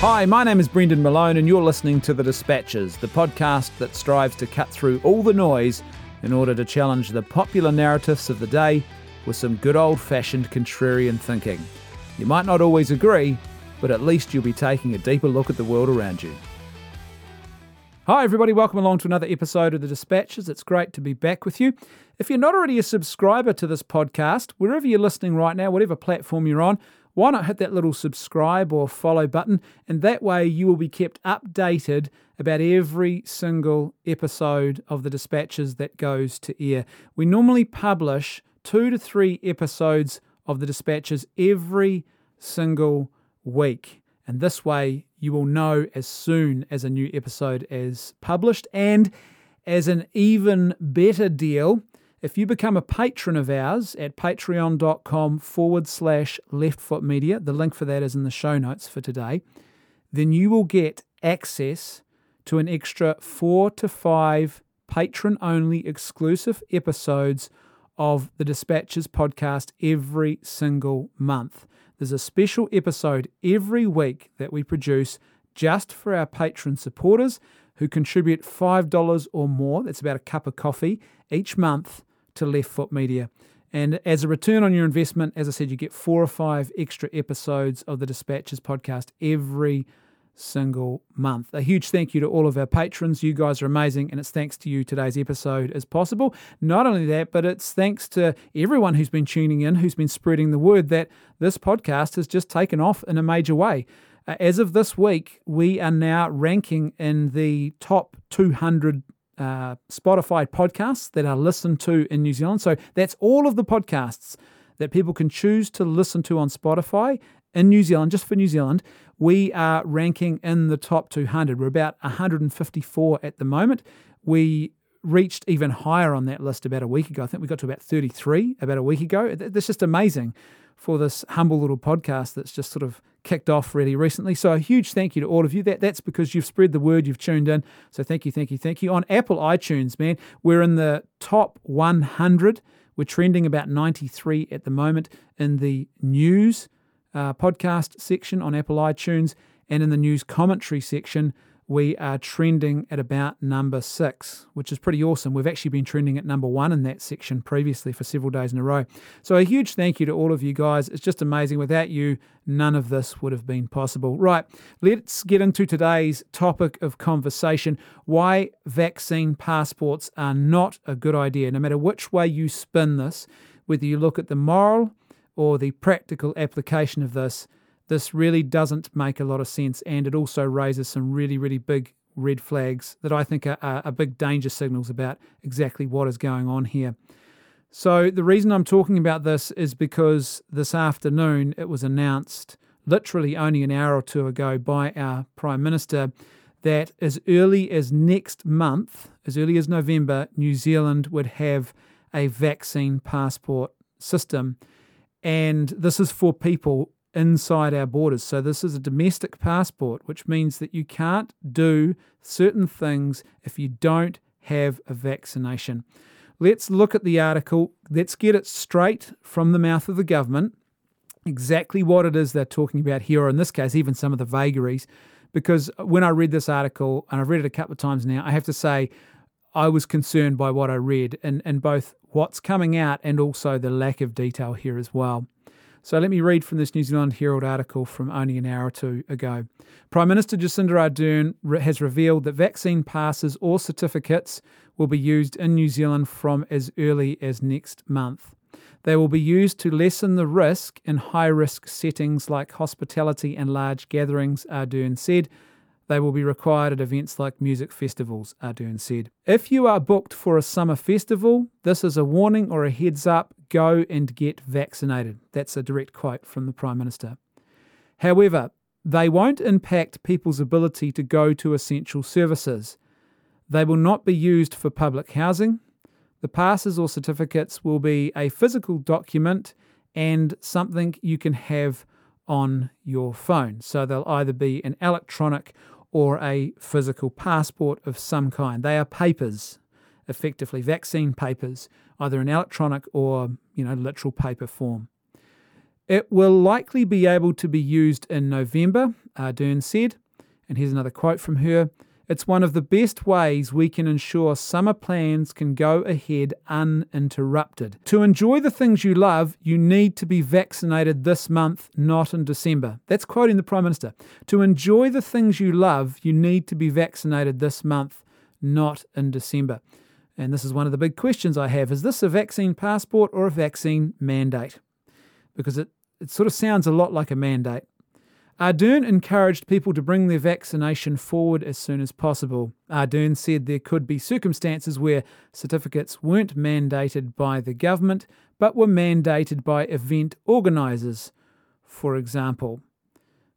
Hi, my name is Brendan Malone, and you're listening to The Dispatches, the podcast that strives to cut through all the noise in order to challenge the popular narratives of the day with some good old fashioned contrarian thinking. You might not always agree, but at least you'll be taking a deeper look at the world around you. Hi, everybody, welcome along to another episode of The Dispatches. It's great to be back with you. If you're not already a subscriber to this podcast, wherever you're listening right now, whatever platform you're on, why not hit that little subscribe or follow button? And that way you will be kept updated about every single episode of the dispatches that goes to air. We normally publish two to three episodes of the dispatches every single week. And this way you will know as soon as a new episode is published. And as an even better deal, if you become a patron of ours at patreon.com forward slash leftfoot media, the link for that is in the show notes for today, then you will get access to an extra four to five patron only exclusive episodes of the Dispatches podcast every single month. There's a special episode every week that we produce just for our patron supporters who contribute $5 or more. That's about a cup of coffee each month to Left Foot Media. And as a return on your investment, as I said, you get four or five extra episodes of the Dispatches podcast every single month. A huge thank you to all of our patrons. You guys are amazing, and it's thanks to you today's episode is possible. Not only that, but it's thanks to everyone who's been tuning in, who's been spreading the word that this podcast has just taken off in a major way. Uh, as of this week, we are now ranking in the top 200 uh, Spotify podcasts that are listened to in New Zealand. So that's all of the podcasts that people can choose to listen to on Spotify in New Zealand, just for New Zealand. We are ranking in the top 200. We're about 154 at the moment. We reached even higher on that list about a week ago. I think we got to about 33 about a week ago. That's just amazing for this humble little podcast that's just sort of kicked off really recently. So a huge thank you to all of you. That that's because you've spread the word, you've tuned in. So thank you, thank you, thank you. On Apple iTunes, man, we're in the top 100. We're trending about 93 at the moment in the news uh, podcast section on Apple iTunes and in the news commentary section we are trending at about number six, which is pretty awesome. We've actually been trending at number one in that section previously for several days in a row. So, a huge thank you to all of you guys. It's just amazing. Without you, none of this would have been possible. Right, let's get into today's topic of conversation why vaccine passports are not a good idea. No matter which way you spin this, whether you look at the moral or the practical application of this, this really doesn't make a lot of sense. And it also raises some really, really big red flags that I think are, are, big danger signals about exactly what is going on here. So, the reason I'm talking about this is because this afternoon it was announced, literally only an hour or two ago, by our Prime Minister that as early as next month, as early as November, New Zealand would have a vaccine passport system. And this is for people inside our borders. So, this is a domestic passport, which means that you can't do certain things if you don't have a vaccination. Let's look at the article. Let's get it straight from the mouth of the government exactly what it is they're talking about here, or in this case, even some of the vagaries. Because when I read this article, and I've read it a couple of times now, I have to say I was concerned by what I read and, and both what's coming out and also the lack of detail here as well. So let me read from this New Zealand Herald article from only an hour or two ago. Prime Minister Jacinda Ardern has revealed that vaccine passes or certificates will be used in New Zealand from as early as next month. They will be used to lessen the risk in high risk settings like hospitality and large gatherings, Ardern said. They will be required at events like music festivals, Ardern said. If you are booked for a summer festival, this is a warning or a heads up go and get vaccinated. That's a direct quote from the Prime Minister. However, they won't impact people's ability to go to essential services. They will not be used for public housing. The passes or certificates will be a physical document and something you can have on your phone. So they'll either be an electronic or a physical passport of some kind. They are papers, effectively, vaccine papers, either in electronic or, you know, literal paper form. It will likely be able to be used in November, Ardern said. And here's another quote from her It's one of the best ways we can ensure summer plans can go ahead uninterrupted. To enjoy the things you love, you need to be vaccinated this month, not in December. That's quoting the Prime Minister. To enjoy the things you love, you need to be vaccinated this month, not in December. And this is one of the big questions I have. Is this a vaccine passport or a vaccine mandate? Because it it sort of sounds a lot like a mandate. Ardern encouraged people to bring their vaccination forward as soon as possible. Ardern said there could be circumstances where certificates weren't mandated by the government but were mandated by event organisers, for example.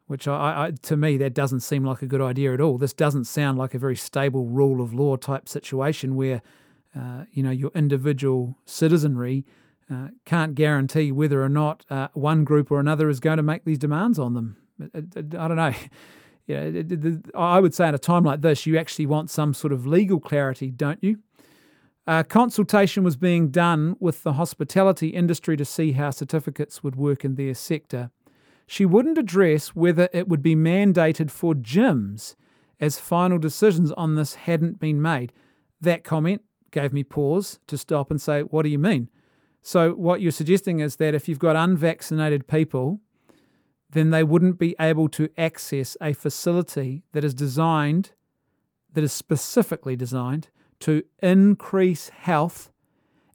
Which I, I, to me, that doesn't seem like a good idea at all. This doesn't sound like a very stable rule of law type situation where, uh, you know, your individual citizenry uh, can't guarantee whether or not uh, one group or another is going to make these demands on them. I, don't know. You know, I would say at a time like this, you actually want some sort of legal clarity, don't you? Uh, consultation was being done with the hospitality industry to see how certificates would work in their sector. She wouldn't address whether it would be mandated for gyms, as final decisions on this hadn't been made. That comment gave me pause to stop and say, What do you mean? So, what you're suggesting is that if you've got unvaccinated people, then they wouldn't be able to access a facility that is designed, that is specifically designed to increase health.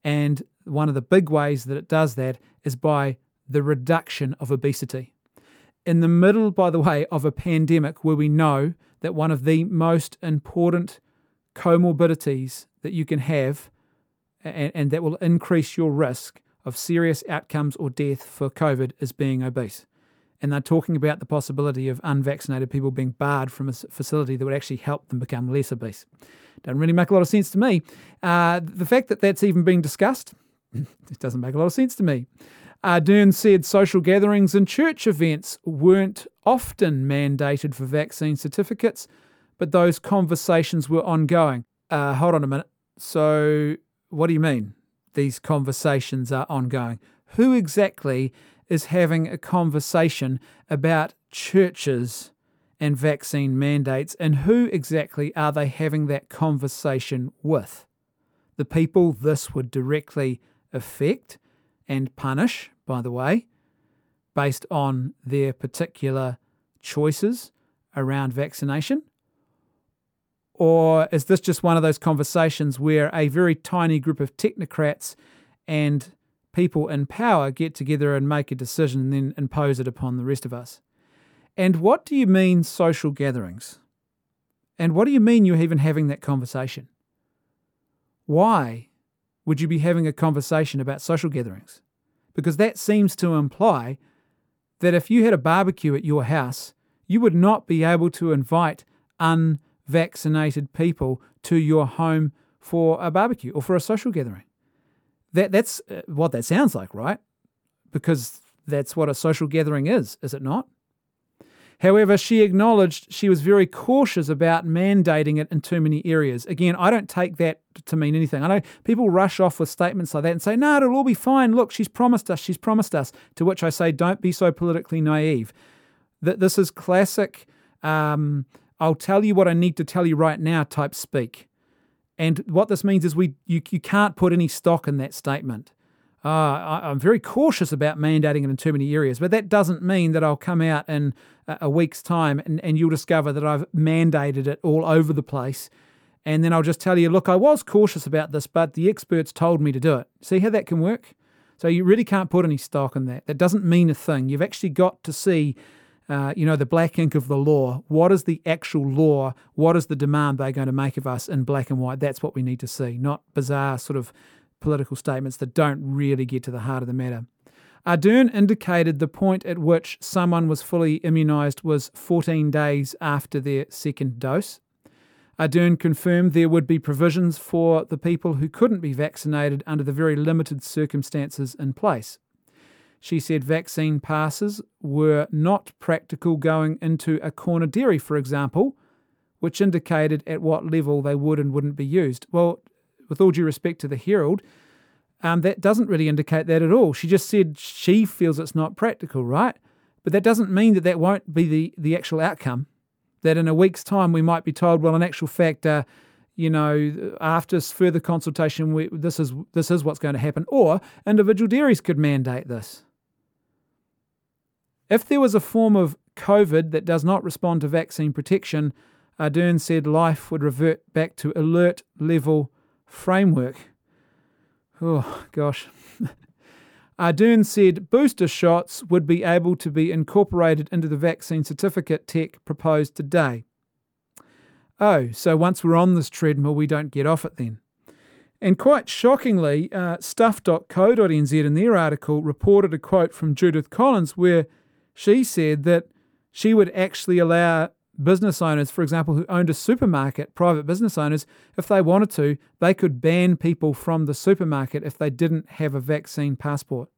And one of the big ways that it does that is by the reduction of obesity. In the middle, by the way, of a pandemic where we know that one of the most important comorbidities that you can have and, and that will increase your risk of serious outcomes or death for COVID is being obese. And they're talking about the possibility of unvaccinated people being barred from a facility that would actually help them become less obese. Doesn't really make a lot of sense to me. Uh, the fact that that's even being discussed, it doesn't make a lot of sense to me. Uh, Dern said social gatherings and church events weren't often mandated for vaccine certificates, but those conversations were ongoing. Uh, hold on a minute. So what do you mean? These conversations are ongoing. Who exactly is having a conversation about churches and vaccine mandates, and who exactly are they having that conversation with? The people this would directly affect and punish, by the way, based on their particular choices around vaccination? Or is this just one of those conversations where a very tiny group of technocrats and people in power get together and make a decision and then impose it upon the rest of us? And what do you mean social gatherings? And what do you mean you're even having that conversation? Why would you be having a conversation about social gatherings? Because that seems to imply that if you had a barbecue at your house, you would not be able to invite unvaccinated people to your home for a barbecue or for a social gathering. That, that's uh, what that sounds like, right? Because that's what a social gathering is, is it not? However, she acknowledged she was very cautious about mandating it in too many areas. Again, I don't take that to mean anything. I know people rush off with statements like that and say, no, it'll all be fine. Look, she's promised us, she's promised us. To which I say, don't be so politically naive. That this is classic um, I'll tell you what I need to tell you right now type speak. And what this means is we you, you can't put any stock in that statement. Uh, I, am very cautious about mandating it in too many areas, but that doesn't mean that I'll come out in a, a week's time and, and you'll discover that I've mandated it all over the place. And then I'll just tell you, look, I was cautious about this, but the experts told me to do it. See how that can work? So you really can't put any stock in that. That doesn't mean a thing. You've actually got to see uh, you know, the black ink of the law. What is the actual law? What is the demand they're going to make of us in black and white? That's what we need to see, not bizarre sort of political statements that don't really get to the heart of the matter. Ardern indicated the point at which someone was fully immunised was 14 days after their second dose. Ardern confirmed there would be provisions for the people who couldn't be vaccinated under the very limited circumstances in place. She said vaccine passes were not practical going into a corner dairy, for example, which indicated at what level they would and wouldn't be used. Well, with all due respect to the Herald, Um, that doesn't really indicate that at all. She just said she feels it's not practical, right? But that doesn't mean that that won't be the, the actual outcome. That in a week's time we might be told, well, in actual fact, uh, you know, after further consultation, we, this is this is what's going to happen. Or individual dairies could mandate this. If there was a form of COVID that does not respond to vaccine protection, Ardern said life would revert back to alert level framework. Oh, gosh. Ardern said booster shots would be able to be incorporated into the vaccine certificate tech proposed today. Oh, so once we're on this treadmill, we don't get off it then. And quite shockingly, uh, stuff.co.nz in their article reported a quote from Judith Collins where she said that she would actually allow business owners, for example, who owned a supermarket, private business owners, if they wanted to, they could ban people from the supermarket if they didn't have a vaccine passport.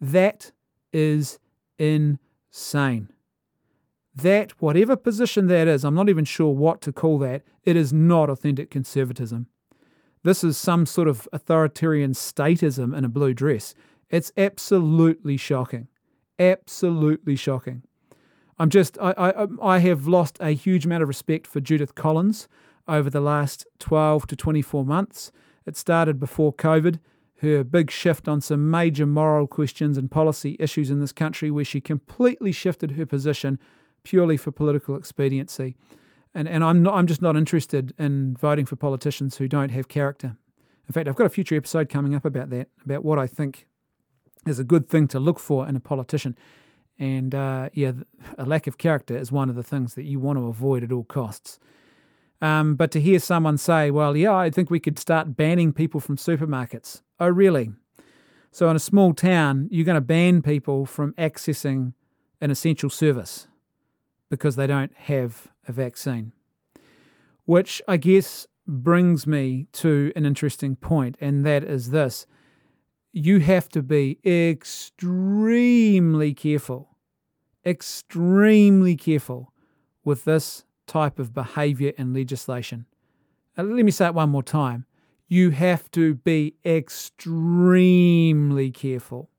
That is insane. That, whatever position that is, I'm not even sure what to call that, it is not authentic conservatism. This is some sort of authoritarian statism in a blue dress. It's absolutely shocking. Absolutely shocking. I'm just, I, I, um, I have lost a huge amount of respect for Judith Collins over the last 12 to 24 months. It started before COVID, her big shift on some major moral questions and policy issues in this country, where she completely shifted her position purely for political expediency. And, and I'm, not, I'm just not interested in voting for politicians who don't have character. In fact, I've got a future episode coming up about that, about what I think is a good thing to look for in a politician. And uh, yeah, a lack of character is one of the things that you want to avoid at all costs. Um, but to hear someone say, well, yeah, I think we could start banning people from supermarkets. Oh, really? So, in a small town, you're going to ban people from accessing an essential service because they don't have a vaccine. Which I guess brings me to an interesting point, and that is this you have to be extremely careful, extremely careful with this type of behavior and legislation. Uh, let me say it one more time. You have to be extremely careful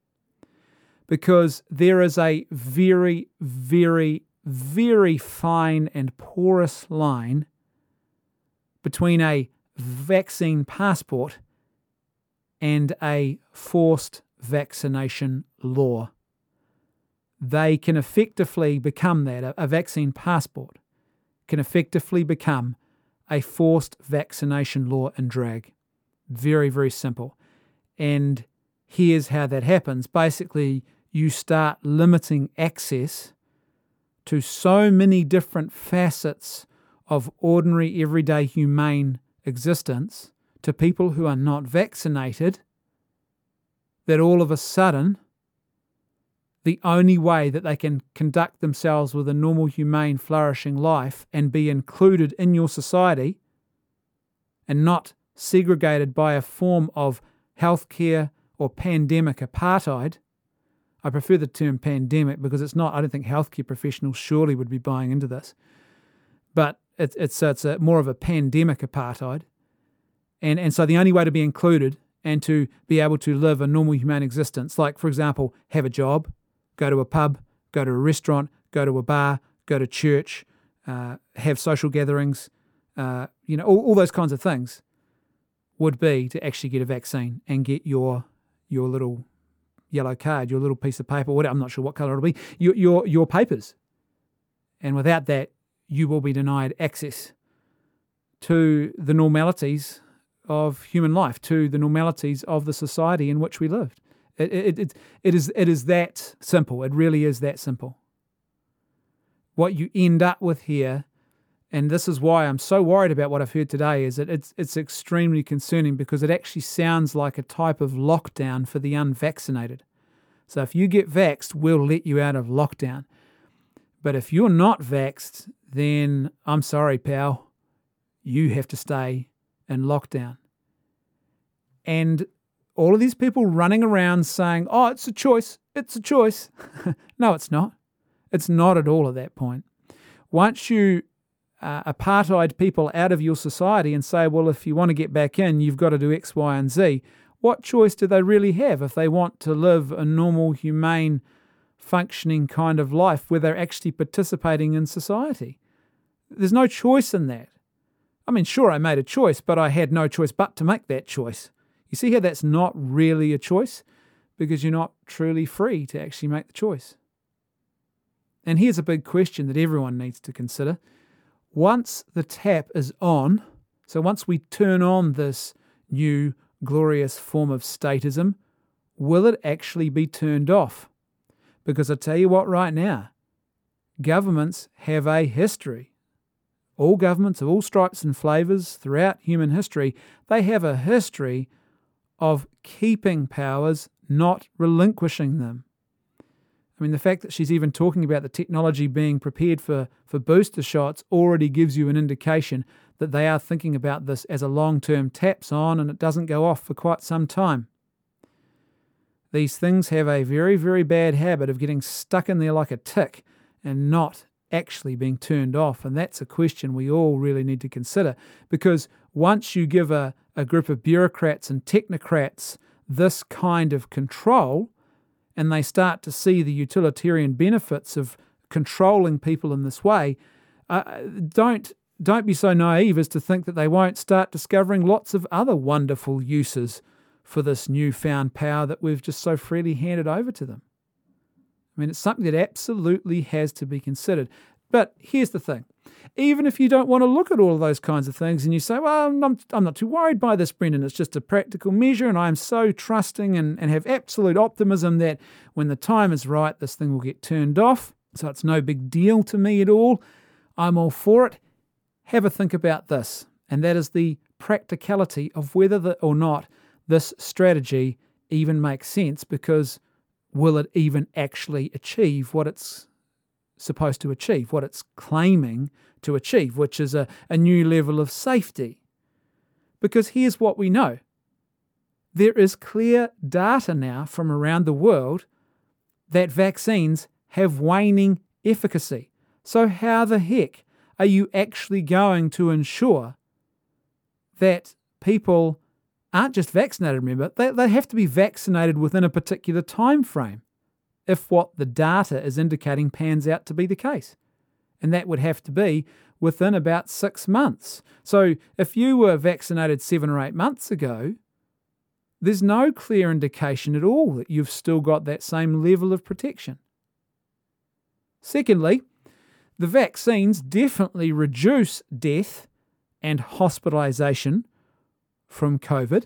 because there is a very, very, very fine and porous line between a vaccine passport and a forced vaccination law. They can effectively become that. A vaccine passport can effectively become a forced vaccination law in drag. Very, very simple. And here's how that happens basically, you start limiting access to so many different facets of ordinary, everyday, humane existence to people who are not vaccinated that all of a sudden the only way that they can conduct themselves with a normal, humane, flourishing life and be included in your society and not segregated by a form of healthcare or pandemic apartheid. I prefer the term pandemic because it's not, I don't think healthcare professionals surely would be buying into this. But it's, it's, it's a, more of a pandemic apartheid. And, and so the only way to be included and to be able to live a normal human existence, like, for example, have a job, go to a pub, go to a restaurant, go to a bar, go to church, uh, have social gatherings, uh, you know, all, all those kinds of things, would be to actually get a vaccine and get your your little yellow card, your little piece of paper, whatever, I'm not sure what color it'll be, your, your, your papers. And without that, you will be denied access to the normalities of human life, to the normalities of the society in which we lived. It, it, it, it, is, it is that simple. It really is that simple. What you end up with here, and this is why I'm so worried about what I've heard today, is that it's, it's extremely concerning because it actually sounds like a type of lockdown for the unvaccinated. So if you get vaxxed, we'll let you out of lockdown. But if you're not vaxxed, then I'm sorry, pal, you have to stay in lockdown. And all of these people running around saying, oh, it's a choice, it's a choice. no, it's not. It's not at all at that point. Once you uh, apartheid people out of your society and say, well, if you want to get back in, you've got to do X, Y, and Z, what choice do they really have if they want to live a normal, humane, functioning kind of life where they're actually participating in society? There's no choice in that. I mean, sure, I made a choice, but I had no choice but to make that choice. You see how that's not really a choice? Because you're not truly free to actually make the choice. And here's a big question that everyone needs to consider. Once the tap is on, so once we turn on this new glorious form of statism, will it actually be turned off? Because I tell you what, right now, governments have a history. All governments of all stripes and flavours throughout human history, they have a history of keeping powers, not relinquishing them. I mean, the fact that she's even talking about the technology being prepared for, for booster shots already gives you an indication that they are thinking about this as a long term taps on and it doesn't go off for quite some time. These things have a very, very bad habit of getting stuck in there like a tick and not actually being turned off. And that's a question we all really need to consider because once you give a, a group of bureaucrats and technocrats this kind of control, and they start to see the utilitarian benefits of controlling people in this way, uh, don't don't be so naive as to think that they won't start discovering lots of other wonderful uses for this newfound power that we've just so freely handed over to them. I mean, it's something that absolutely has to be considered. But here's the thing even if you don't want to look at all of those kinds of things and you say, well, I'm, I'm not too worried by this, Brendan, it's just a practical measure, and I'm so trusting and, and have absolute optimism that when the time is right, this thing will get turned off. So it's no big deal to me at all. I'm all for it. Have a think about this, and that is the practicality of whether the, or not this strategy even makes sense because will it even actually achieve what it's supposed to achieve, what it's claiming to achieve, which is a, a new level of safety. Because here's what we know there is clear data now from around the world that vaccines have waning efficacy. So, how the heck are you actually going to ensure that people aren't just vaccinated, remember, they, they have to be vaccinated within a particular time frame if what the data is indicating pans out to be the case. And that would have to be within about six months. So if you were vaccinated seven or eight months ago, there's no clear indication at all that you've still got that same level of protection. Secondly, the vaccines definitely reduce death and hospitalisation from COVID,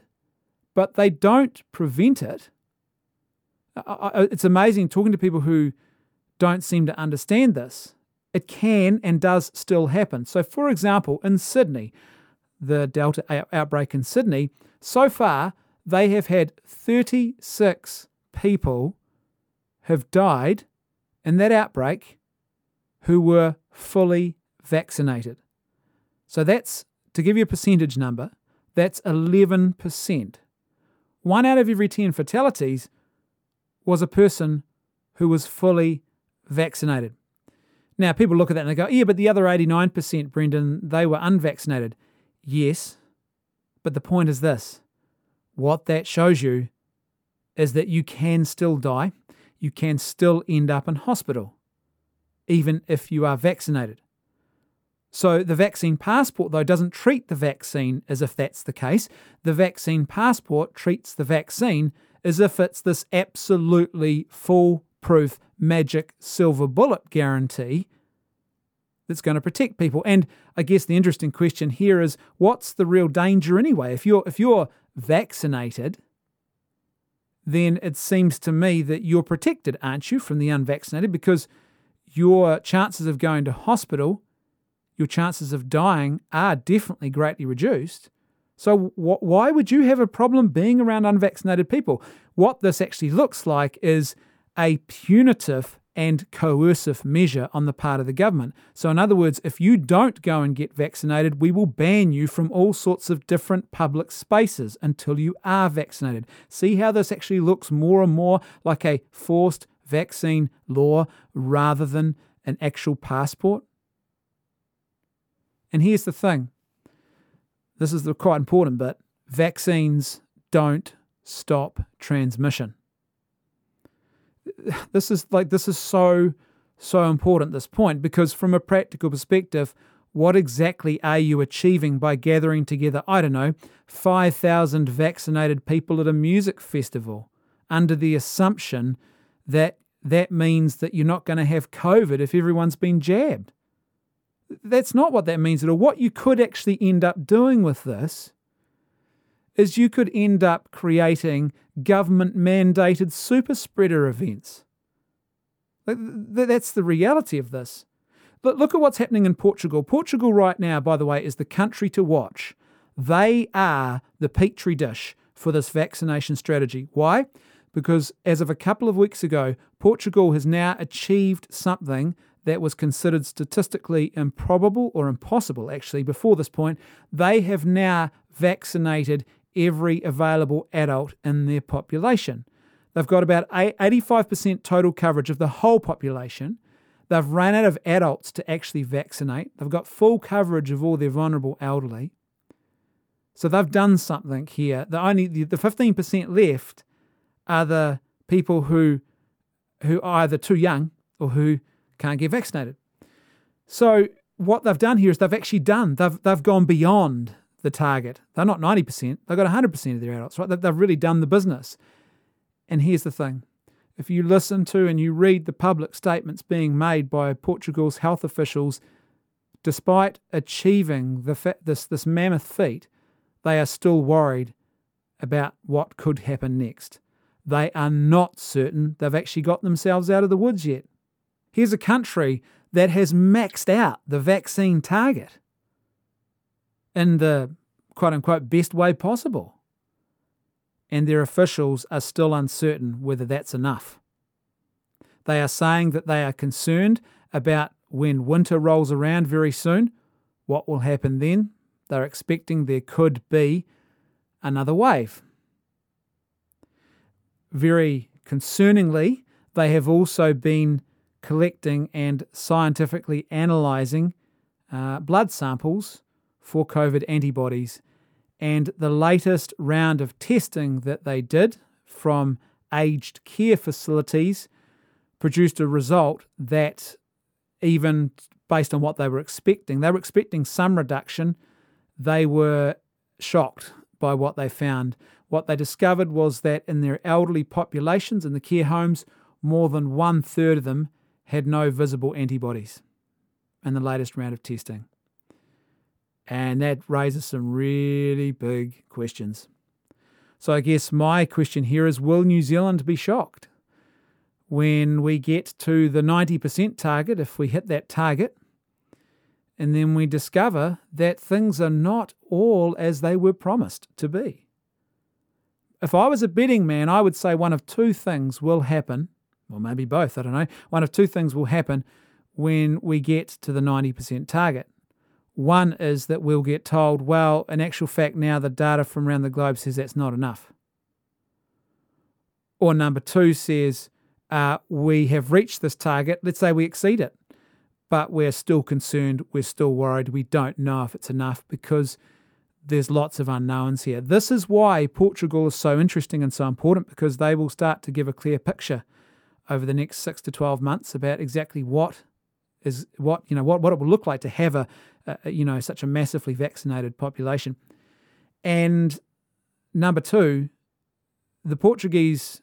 but they don't prevent it I, it's amazing talking to people who don't seem to understand this. It can and does still happen. So, for example, in Sydney, the Delta outbreak in Sydney, so far they have had 36 people have died in that outbreak who were fully vaccinated. So that's, to give you a percentage number, that's 11%. One out of every 10 fatalities was a person who was fully vaccinated. Now, people look at that and they go, yeah, but the other 89%, Brendan, they were unvaccinated. Yes, but the point is this what that shows you is that you can still die, you can still end up in hospital, even if you are vaccinated. So, the vaccine passport, though, doesn't treat the vaccine as if that's the case. The vaccine passport treats the vaccine as if it's this absolutely foolproof magic silver bullet guarantee that's going to protect people. And I guess the interesting question here is what's the real danger anyway? If you're if you're vaccinated, then it seems to me that you're protected, aren't you, from the unvaccinated because your chances of going to hospital, your chances of dying are definitely greatly reduced. So, wh- why would you have a problem being around unvaccinated people? What this actually looks like is a punitive and coercive measure on the part of the government. So, in other words, if you don't go and get vaccinated, we will ban you from all sorts of different public spaces until you are vaccinated. See how this actually looks more and more like a forced vaccine law rather than an actual passport? And here's the thing this is the quite important bit vaccines don't stop transmission. This is like this is so so important this point because from a practical perspective, what exactly are you achieving by gathering together, I don't know, 5,000 vaccinated people at a music festival under the assumption that that means that you're not going to have COVID if everyone's been jabbed? That's not what that means at all. What you could actually end up doing with this is you could end up creating government mandated super spreader events. That's the reality of this. But look at what's happening in Portugal. Portugal, right now, by the way, is the country to watch. They are the petri dish for this vaccination strategy. Why? Because as of a couple of weeks ago, Portugal has now achieved something that was considered statistically improbable or impossible, actually, before this point. They have now vaccinated every available adult in their population. They've got about 85% total coverage of the whole population. They've run out of adults to actually vaccinate. They've got full coverage of all their vulnerable elderly. So they've done something here. The only the 15% left are the people who who are either too young or who can't get vaccinated. So what they've done here is they've actually done they've they've gone beyond the target. They're not 90%, they've got 100% of their adults, right? They've really done the business. And here's the thing if you listen to and you read the public statements being made by Portugal's health officials, despite achieving the this, this mammoth feat, they are still worried about what could happen next. They are not certain they've actually got themselves out of the woods yet. Here's a country that has maxed out the vaccine target in the quote unquote best way possible and their officials are still uncertain whether that's enough. They are saying that they are concerned about when winter rolls around very soon, what will happen then. They're expecting there could be another wave. Very concerningly, they have also been collecting and scientifically analysing uh, blood samples for COVID antibodies and the latest round of testing that they did from aged care facilities produced a result that, even based on what they were expecting, they were expecting some reduction. They were shocked by what they found. What they discovered was that in their elderly populations in the care homes, more than one third of them had no visible antibodies in the latest round of testing. And that raises some really big questions. So I guess my question here is will New Zealand be shocked when we get to the 90% target, if we hit that target, and then we discover that things are not all as they were promised to be? If I was a betting man, I would say one of two things will happen, or maybe both, I don't know. One of two things will happen when we get to the 90% target. One is that we'll get told, well, in actual fact, now the data from around the globe says that's not enough. Or number two says, uh, we have reached this target, let's say we exceed it, but we're still concerned, we're still worried, we don't know if it's enough because there's lots of unknowns here. This is why Portugal is so interesting and so important because they will start to give a clear picture over the next six to 12 months about exactly what is what you know what, what it will look like to have a, uh, you know, such a massively vaccinated population. And number two, the Portuguese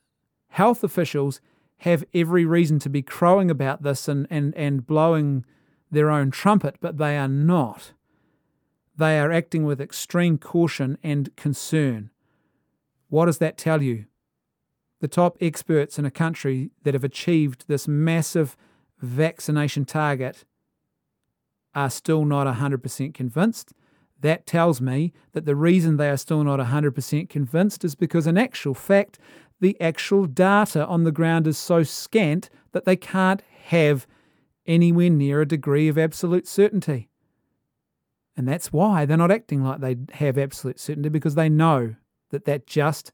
health officials have every reason to be crowing about this and, and, and blowing their own trumpet, but they are not. They are acting with extreme caution and concern. What does that tell you? The top experts in a country that have achieved this massive vaccination target are still not 100% convinced. That tells me that the reason they are still not 100% convinced is because, in actual fact, the actual data on the ground is so scant that they can't have anywhere near a degree of absolute certainty. And that's why they're not acting like they have absolute certainty because they know that that just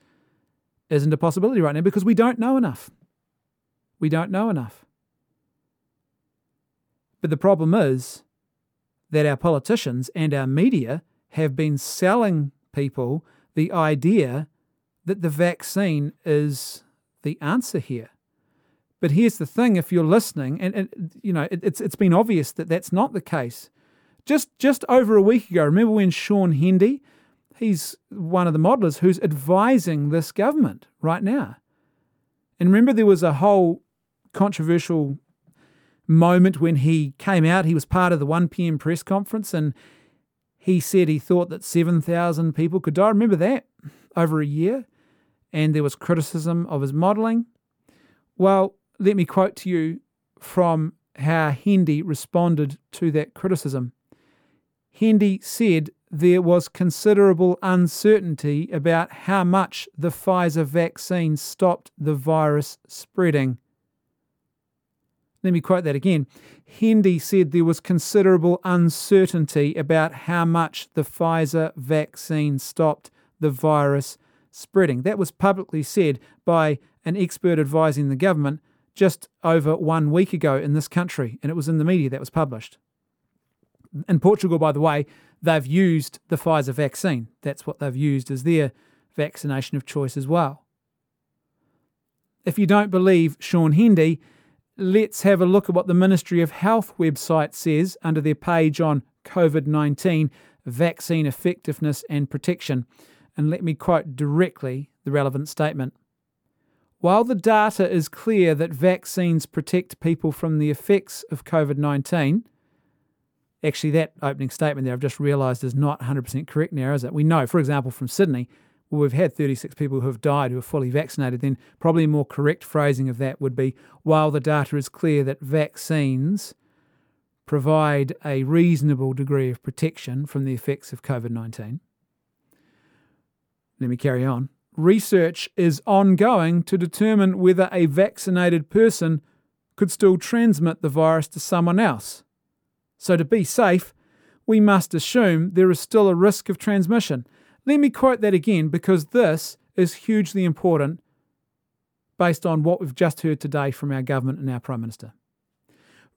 isn't a possibility right now because we don't know enough. We don't know enough. But the problem is, that our politicians and our media have been selling people the idea that the vaccine is the answer here. But here's the thing: if you're listening, and, and you know, it, it's it's been obvious that that's not the case. Just just over a week ago, remember when Shaun Hendy, he's one of the modelers who's advising this government right now. And remember, there was a whole controversial moment when he came out. He was part of the 1 p.m. press conference and he said he thought that 7,000 people could die. Remember that? Over a year. And there was criticism of his modelling. Well, let me quote to you from how Hendy responded to that criticism. Hendy said there was considerable uncertainty about how much the Pfizer vaccine stopped the virus spreading. Let me quote that again. Hendy said there was considerable uncertainty about how much the Pfizer vaccine stopped the virus spreading. That was publicly said by an expert advising the government just over one week ago in this country, and it was in the media that was published. In Portugal, by the way, they've used the Pfizer vaccine. That's what they've used as their vaccination of choice as well. If you don't believe Shaun Hendy, let's have a look at what the Ministry of Health website says under their page on COVID 19 vaccine effectiveness and protection. And let me quote directly the relevant statement. While the data is clear that vaccines protect people from the effects of COVID 19, actually, that opening statement there I've just realised is not 100% correct now, is it? We know, for example, from Sydney, well, we've had 36 people who have died who are fully vaccinated, then probably a more correct phrasing of that would be while the data is clear that vaccines provide a reasonable degree of protection from the effects of COVID 19. Let me carry on. Research is ongoing to determine whether a vaccinated person could still transmit the virus to someone else. So, to be safe, we must assume there is still a risk of transmission. Let me quote that again because this is hugely important based on what we've just heard today from our government and our Prime Minister.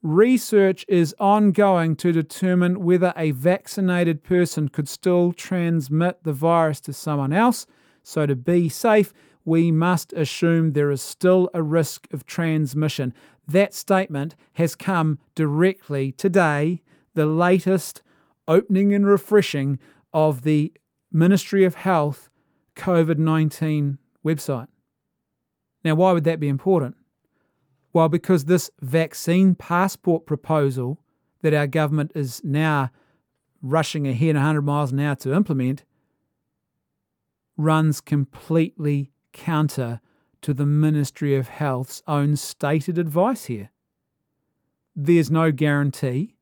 Research is ongoing to determine whether a vaccinated person could still transmit the virus to someone else. So, to be safe, we must assume there is still a risk of transmission. That statement has come directly today, the latest opening and refreshing of the Ministry of Health COVID 19 website. Now, why would that be important? Well, because this vaccine passport proposal that our government is now rushing ahead 100 miles an hour to implement runs completely counter to the Ministry of Health's own stated advice here. There's no guarantee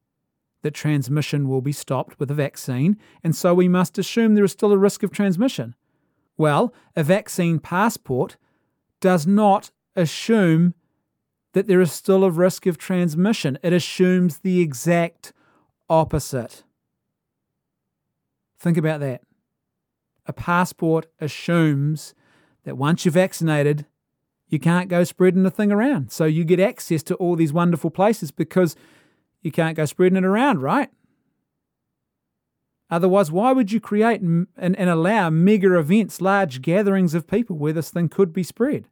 that transmission will be stopped with a vaccine, and so we must assume there is still a risk of transmission. Well, a vaccine passport does not assume that there is still a risk of transmission, it assumes the exact opposite. Think about that. A passport assumes that once you're vaccinated, you can't go spreading the thing around. So you get access to all these wonderful places because you can't go spreading it around, right? Otherwise, why would you create and, and allow mega events, large gatherings of people where this thing could be spread?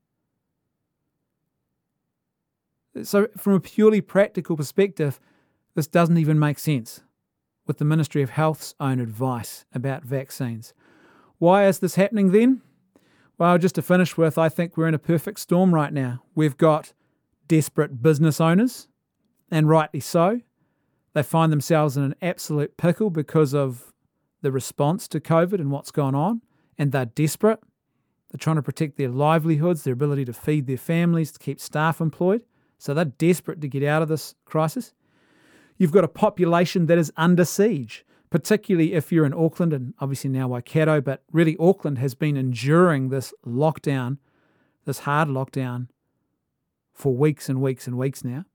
So, from a purely practical perspective, this doesn't even make sense with the Ministry of Health's own advice about vaccines. Why is this happening then? Well, just to finish with, I think we're in a perfect storm right now. We've got desperate business owners and rightly so. They find themselves in an absolute pickle because of the response to COVID and what's gone on, and they're desperate. They're trying to protect their livelihoods, their ability to feed their families, to keep staff employed. So they're desperate to get out of this crisis. You've got a population that is under siege, particularly if you're in Auckland and obviously now Waikato, but really Auckland has been enduring this lockdown, this hard lockdown, for weeks and weeks and weeks now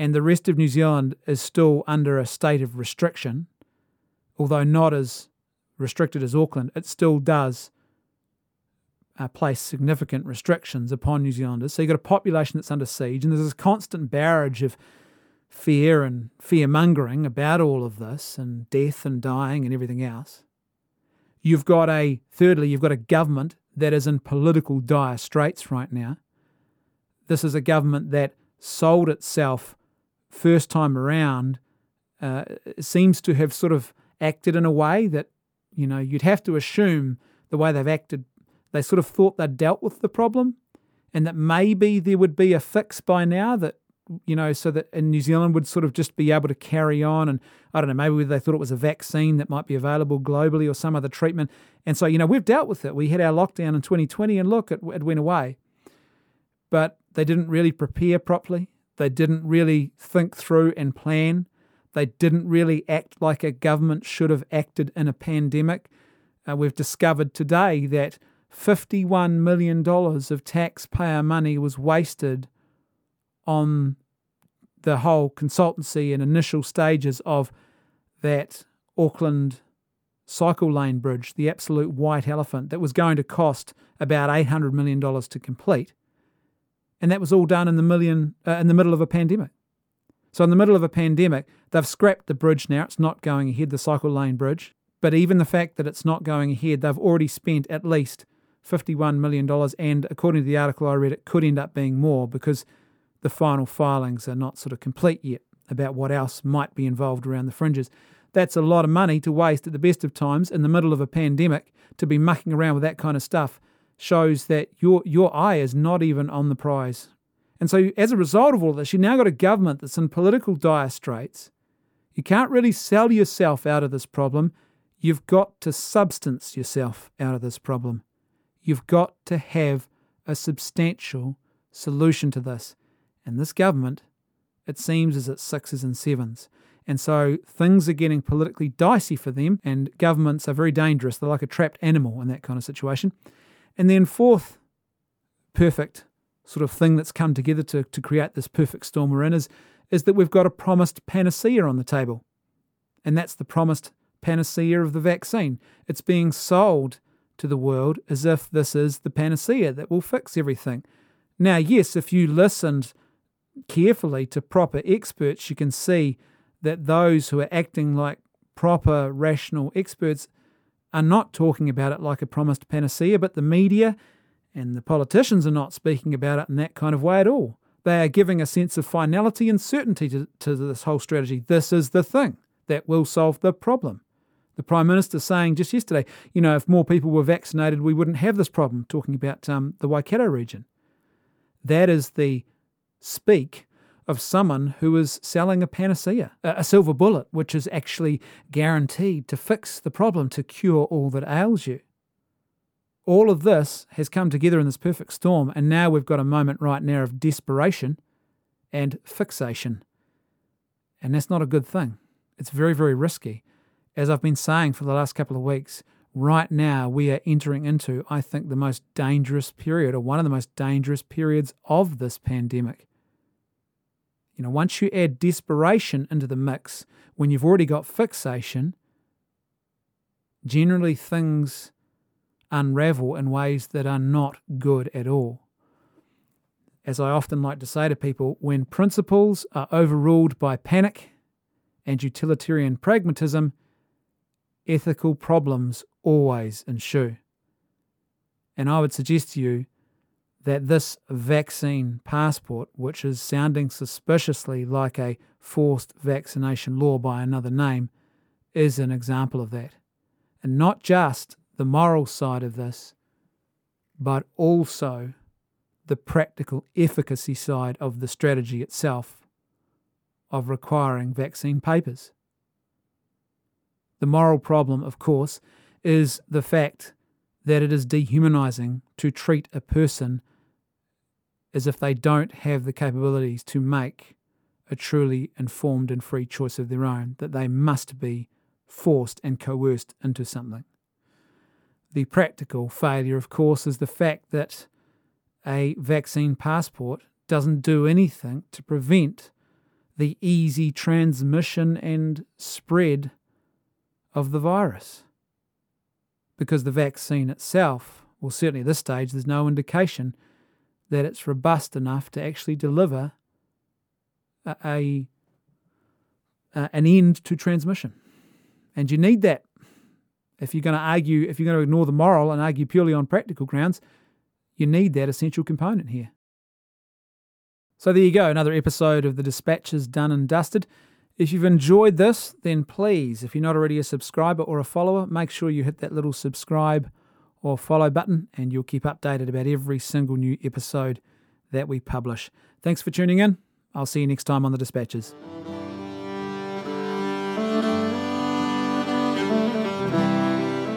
and the rest of New Zealand is still under a state of restriction, although not as restricted as Auckland, it still does uh, place significant restrictions upon New Zealanders. So you've got a population that's under siege, and there's this constant barrage of fear and fear mongering about all of this, and death and dying and everything else. You've got a, thirdly, you've got a government that is in political dire straits right now. This is a government that sold itself first time around, uh, seems to have sort of acted in a way that, you know, you'd have to assume the way they've acted, they sort of thought they'd dealt with the problem and that maybe there would be a fix by now that you know, so that in New Zealand would sort of just be able to carry on. And I don't know, maybe they thought it was a vaccine that might be available globally or some other treatment. And so, you know, we've dealt with it. We had our lockdown in 2020 and look, it, it went away. But they didn't really prepare properly. They didn't really think through and plan. They didn't really act like a government should have acted in a pandemic. Uh, we've discovered today that $51 million of taxpayer money was wasted on the whole consultancy and initial stages of that Auckland cycle lane bridge, the absolute white elephant that was going to cost about $800 million to complete. And that was all done in the million uh, in the middle of a pandemic. So in the middle of a pandemic, they've scrapped the bridge now. It's not going ahead, the cycle lane bridge. But even the fact that it's not going ahead, they've already spent at least $51 million. And according to the article I read, it could end up being more because the final filings are not sort of complete yet about what else might be involved around the fringes. That's a lot of money to waste at the best of times in the middle of a pandemic to be mucking around with that kind of stuff shows that your your eye is not even on the prize. And so as a result of all this, you've now got a government that's in political dire straits. You can't really sell yourself out of this problem. You've got to substance yourself out of this problem. You've got to have a substantial solution to this. And this government, it seems, is at sixes and sevens. And so things are getting politically dicey for them, and governments are very dangerous. They're like a trapped animal in that kind of situation. And then, fourth, perfect sort of thing that's come together to, to create this perfect storm we're in is, is that we've got a promised panacea on the table. And that's the promised panacea of the vaccine. It's being sold to the world as if this is the panacea that will fix everything. Now, yes, if you listened carefully to proper experts, you can see that those who are acting like proper rational experts are not talking about it like a promised panacea, but the media and the politicians are not speaking about it in that kind of way at all. They are giving a sense of finality and certainty to, to this whole strategy. This is the thing that will solve the problem. The Prime Minister saying just yesterday, you know, if more people were vaccinated, we wouldn't have this problem, talking about um, the Waikato region. That is the speak of someone who is selling a panacea, a silver bullet, which is actually guaranteed to fix the problem, to cure all that ails you. All of this has come together in this perfect storm, and now we've got a moment right now of desperation and fixation. And that's not a good thing. It's very, very risky. As I've been saying for the last couple of weeks, right now we are entering into, I think, the most dangerous period, or one of the most dangerous periods of this pandemic. You know, once you add desperation into the mix, when you've already got fixation, generally things unravel in ways that are not good at all. As I often like to say to people, when principles are overruled by panic and utilitarian pragmatism, ethical problems always ensue. And I would suggest to you that this vaccine passport, which is sounding suspiciously like a forced vaccination law by another name, is an example of that. And not just the moral side of this, but also the practical efficacy side of the strategy itself of requiring vaccine papers. The moral problem, of course, is the fact that it is dehumanizing to treat a person as if they don't have the capabilities to make a truly informed and free choice of their own, that they must be forced and coerced into something. The practical failure, of course, is the fact that a vaccine passport doesn't do anything to prevent the easy transmission and spread of the virus. Because the vaccine itself, well, certainly at this stage, there's no indication that it's robust enough to actually deliver a, a, an end to transmission. And you need that If you're going to argue, if you're going to ignore the moral and argue purely on practical grounds, you need that essential component here. So there you go, another episode of the Dispatches done and dusted. If you've enjoyed this, then please, if you're not already a subscriber or a follower, make sure you hit that little subscribe or follow button and you'll keep updated about every single new episode that we publish. Thanks for tuning in. I'll see you next time on the Dispatches.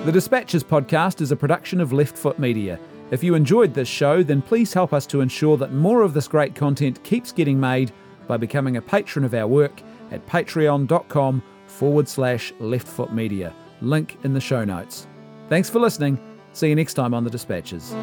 The Dispatches podcast is a production of Left Foot Media. If you enjoyed this show, then please help us to ensure that more of this great content keeps getting made by becoming a patron of our work at patreon.com forward slash leftfootmedia. Link in the show notes. Thanks for listening. See you next time on The Dispatches.